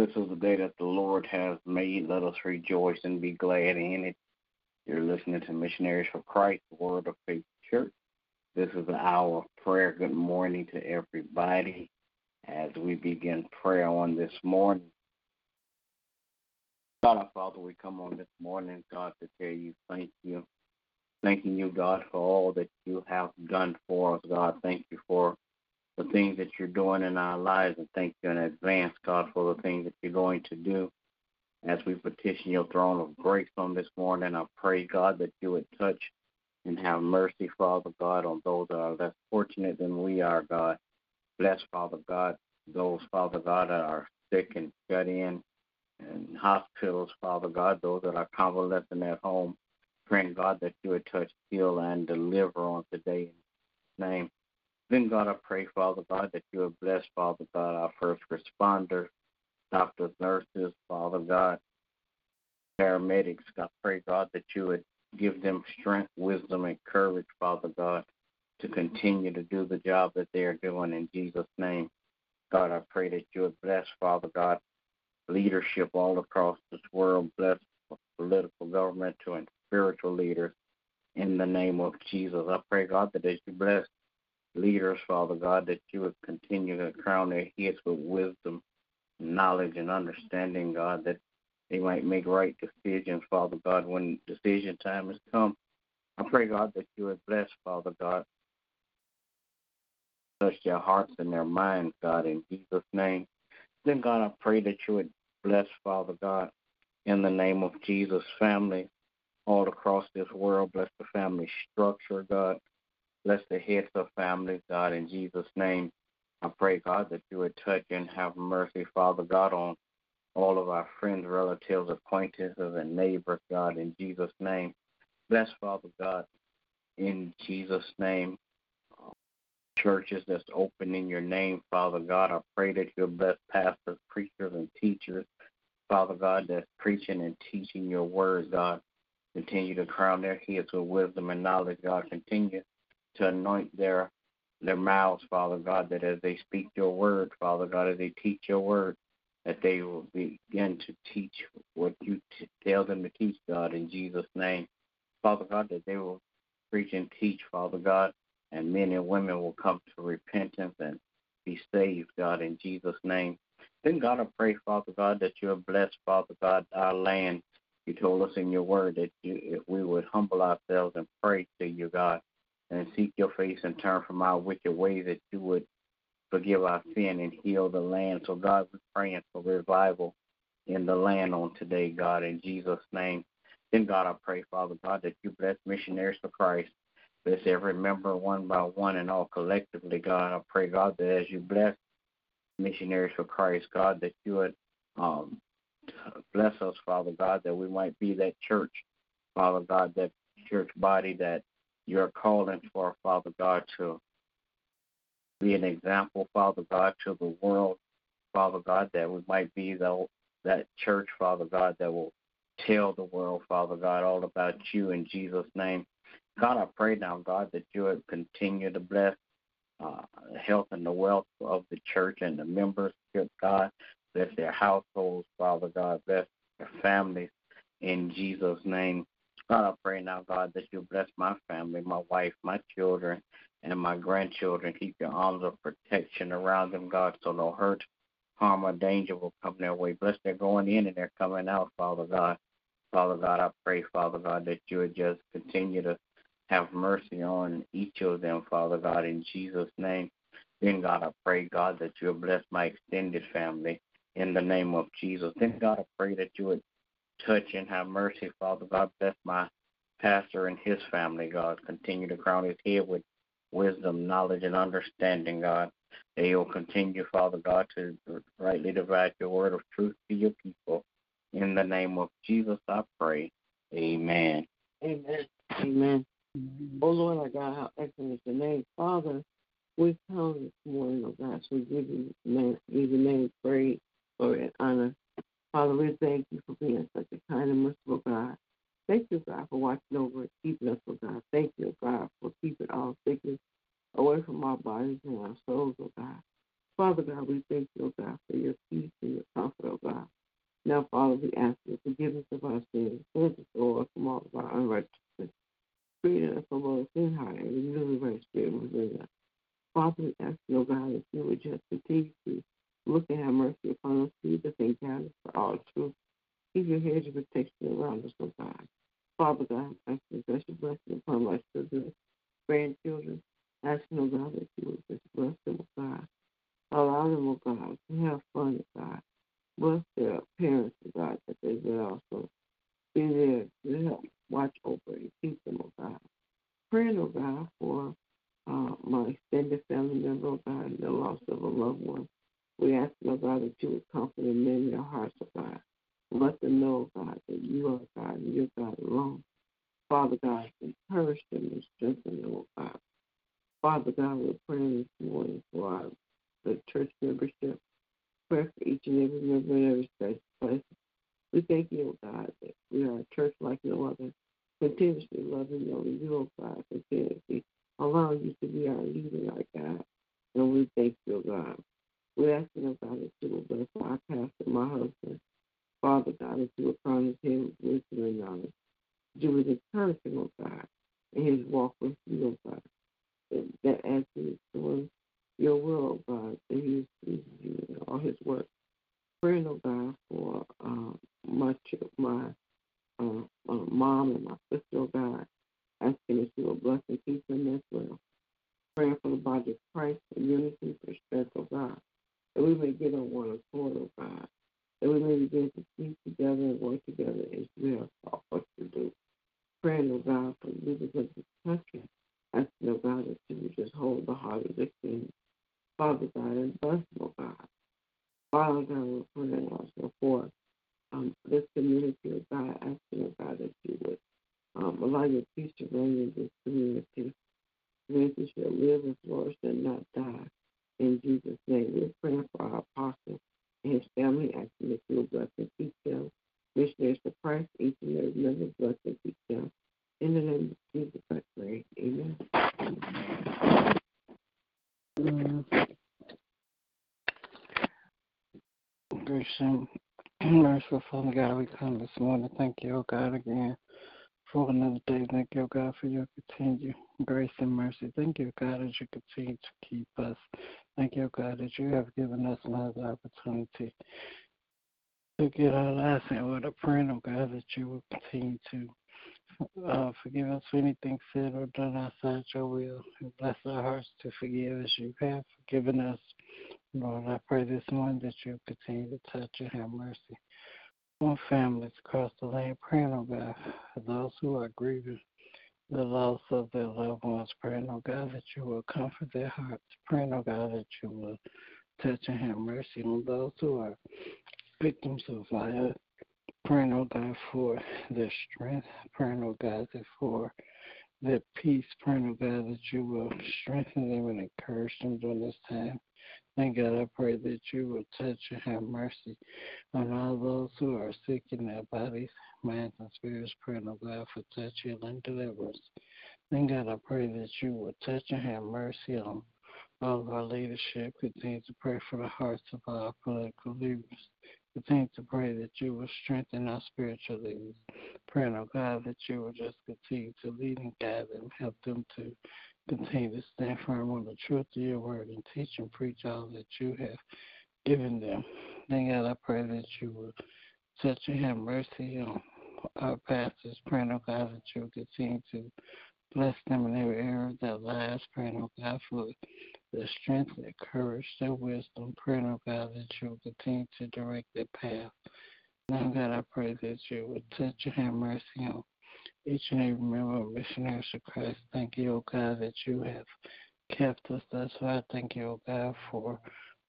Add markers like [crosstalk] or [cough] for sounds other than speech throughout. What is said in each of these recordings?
This is the day that the Lord has made. Let us rejoice and be glad in it. You're listening to Missionaries for Christ, the Word of Faith Church. This is the hour of prayer. Good morning to everybody as we begin prayer on this morning. God our Father, we come on this morning, God, to tell you thank you. Thanking you, God, for all that you have done for us, God. Thank you for the things that you're doing in our lives, and thank you in advance, God, for the things that you're going to do. As we petition your throne of grace on this morning, I pray, God, that you would touch and have mercy, Father God, on those that are less fortunate than we are, God. Bless, Father God, those, Father God, that are sick and shut in in hospitals, Father God, those that are convalescing at home. Praying, God, that you would touch, heal, and deliver on today in name. Then, God, I pray, Father God, that you would bless, Father God, our first responders, doctors, nurses, Father God, paramedics. I pray, God, that you would give them strength, wisdom, and courage, Father God, to continue to do the job that they are doing in Jesus' name. God, I pray that you would bless, Father God, leadership all across this world, bless political, governmental, and spiritual leaders in the name of Jesus. I pray, God, that as you bless leaders, Father God, that you would continue to crown their heads with wisdom, knowledge, and understanding, God, that they might make right decisions, Father God, when decision time has come. I pray, God, that you would bless, Father God, touch their hearts and their minds, God, in Jesus' name. Then, God, I pray that you would bless, Father God, in the name of Jesus, family all across this world. Bless the family structure, God. Bless the heads of families, God, in Jesus' name. I pray, God, that you would touch and have mercy, Father God, on all of our friends, relatives, acquaintances, and neighbors, God, in Jesus' name. Bless, Father God, in Jesus' name. Churches that's open in your name, Father God. I pray that you'll bless pastors, preachers, and teachers, Father God, that's preaching and teaching your word, God. Continue to crown their heads with wisdom and knowledge, God. Continue to anoint their their mouths, Father God, that as they speak your word, Father God, as they teach your word, that they will begin to teach what you t- tell them to teach, God, in Jesus' name. Father God, that they will preach and teach, Father God, and men and women will come to repentance and be saved, God, in Jesus' name. Then, God, I pray, Father God, that you blessed, Father God, our land. You told us in your word that you, if we would humble ourselves and pray to you, God, and seek your face and turn from our wicked ways, that you would forgive our sin and heal the land. So, God, we're praying for revival in the land on today, God, in Jesus' name. Then, God, I pray, Father God, that you bless missionaries for Christ. Bless every member one by one and all collectively, God. I pray, God, that as you bless missionaries for Christ, God, that you would um, bless us, Father God, that we might be that church, Father God, that church body that you're calling for, Father God, to be an example, Father God, to the world, Father God, that we might be the, that church, Father God, that will tell the world, Father God, all about you in Jesus' name. God, I pray now, God, that you would continue to bless uh, health and the wealth of the church and the members, God. Bless their households, Father God. Bless their families in Jesus' name. God, I pray now, God, that you bless my family, my wife, my children, and my grandchildren. Keep your arms of protection around them, God, so no hurt, harm, or danger will come their way. Bless their going in and their coming out, Father God. Father God, I pray, Father God, that you would just continue to have mercy on each of them, Father God, in Jesus' name. Then, God, I pray, God, that you'll bless my extended family in the name of Jesus. Then, God, I pray that you would touch and have mercy, Father God. Bless my pastor and his family, God. Continue to crown his head with wisdom, knowledge, and understanding, God. That he'll continue, Father God, to rightly divide your word of truth to your people. In the name of Jesus, I pray. Amen. Amen. Amen. Oh Lord, our God, how excellent is your name. Father, we come this morning, oh God, so we give you name, give your name praise, glory, and honor. Father, we thank you for being such a kind and merciful God. Thank you, God, for watching over and keeping us, oh God. Thank you, God, for keeping all sickness away from our bodies and our souls, oh God. Father God, we thank you, oh God, for your peace and your comfort, oh God. Father, we ask you to forgive us of us, Lord, from all of our unrighteousness, free us from all sin, heart, and renew the right spirit within us. Father, we ask you, God, that you would just continue to look and have mercy upon us, lead us and guide us for all truth. Keep your hedge of protection around us, oh God. Father God, I ask you special blessing upon my children, grandchildren, asking, oh God, that you would just bless them, oh God. Allow them, oh God, to have fun, oh God. Bless their parents, oh God, that they will also be there to help watch over and keep them, oh God. Praying, oh God, for uh, my extended family member, oh God, and the loss of a loved one. We ask, oh That comfort them in their hearts, oh God. Let them know, God, that you are God and you're God alone. Father God, encourage them and strengthen them, oh God. Father God, we're praying this morning for our the church membership. Pray for each and every member in every special place. We thank you, oh God, that we are a church like no other, continuously loving you, oh God, continuously allowing you to be our leader, our God. And we thank you, oh God. We ask you, oh God, that you will bless pastor, my husband. Father God, that you will promise him wisdom and knowledge. You would encourage him, oh God, in his walk with you, oh God. That as is doing your will, oh God, that he is pleasing you in all his work. Praying, oh God, for uh, my, my uh, uh, mom and my sister, oh God, asking that you will bless and keep them as well. Praying for the body of Christ, for unity, for strength, oh God, that we may get on one accord, oh God, that we may begin to speak together and work together as we have taught us to do. Praying, oh God, for the leaders of this country, asking, oh God, that you would just hold the heart of the king. Father God, and bless, oh God. Father God, we're praying also for um, this community, oh God, asking, oh God, that you would um, allow your peace to reign in this community. Community shall live and flourish and not die. In Jesus' name, we're praying for our apostle and his family, asking that you will bless and keep them. Missionaries for Christ, each and every member, bless and keep them. In the name of Jesus, I pray. Amen. And Father God, we come this morning. Thank you, oh God, again for another day. Thank you, God, for your continued grace and mercy. Thank you, God, as you continue to keep us. Thank you, God, that you have given us another opportunity to get our lives in order. Praying, oh God, that you will continue to uh, forgive us for anything said or done outside your will. And bless our hearts to forgive as you have forgiven us. Lord, I pray this morning that you continue to touch and have mercy on families across the land. Praying, oh God, for those who are grieving the loss of their loved ones. Praying, oh God, that you will comfort their hearts. Praying, oh God, that you will touch and have mercy on those who are victims of violence. Praying, oh God, for their strength. Praying, oh God, that for their peace. Praying, oh God, that you will strengthen them and encourage them during this time. Thank God, I pray that you will touch and have mercy on all those who are sick in their bodies, minds, and spirits. Praying, oh God, for touch, healing, and deliverance. Thank God, I pray that you will touch and have mercy on all of our leadership. Continue to pray for the hearts of our political leaders. Continue to pray that you will strengthen our spiritual leaders. Praying, oh God, that you will just continue to lead and guide them, help them to continue to stand firm on the truth of your word and teach and preach all that you have given them. Then, God, I pray that you will touch and have mercy on our pastors. Praying, oh God, that you will continue to bless them in every area of their lives. Praying, oh God, for their strength, their courage, their wisdom. Praying, oh God, that you will continue to direct their path. Now, God, I pray that you will touch and have mercy on each and every member of Missionaries of Christ. Thank you, O God, that you have kept us thus far. Thank you, O God, for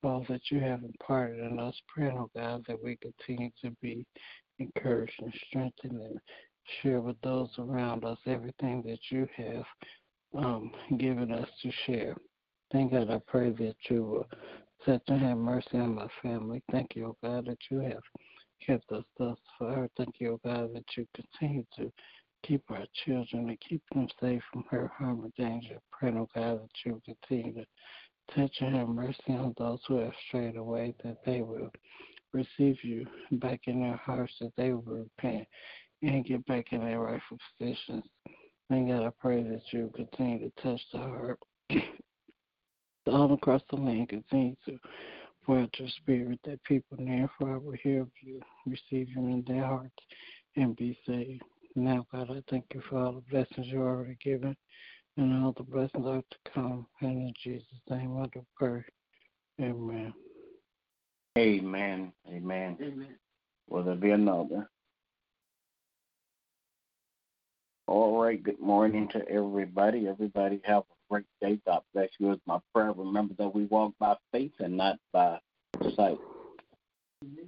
all that you have imparted in us. Praying, O God, that we continue to be encouraged and strengthened and share with those around us everything that you have um, given us to share. Thank God, I pray that you will set your hand mercy on my family. Thank you, O God, that you have kept us thus far. Thank you, O God, that you continue to keep our children and keep them safe from hurt, harm, or danger. Pray, oh God, that you continue to touch and have mercy on those who have strayed away, that they will receive you back in their hearts that they will repent and get back in their rightful positions. And God, I pray that you continue to touch the heart [coughs] all across the land, continue to pour out your spirit that people near far will hear of you, receive you in their hearts, and be saved. Now, God, I thank you for all the blessings you already given and all the blessings are to come. And in Jesus' name I do pray. Amen. Amen. Amen. Amen. Will there be another? All right. Good morning to everybody. Everybody have a great day. God bless you. Is my prayer. Remember that we walk by faith and not by sight. Mm-hmm.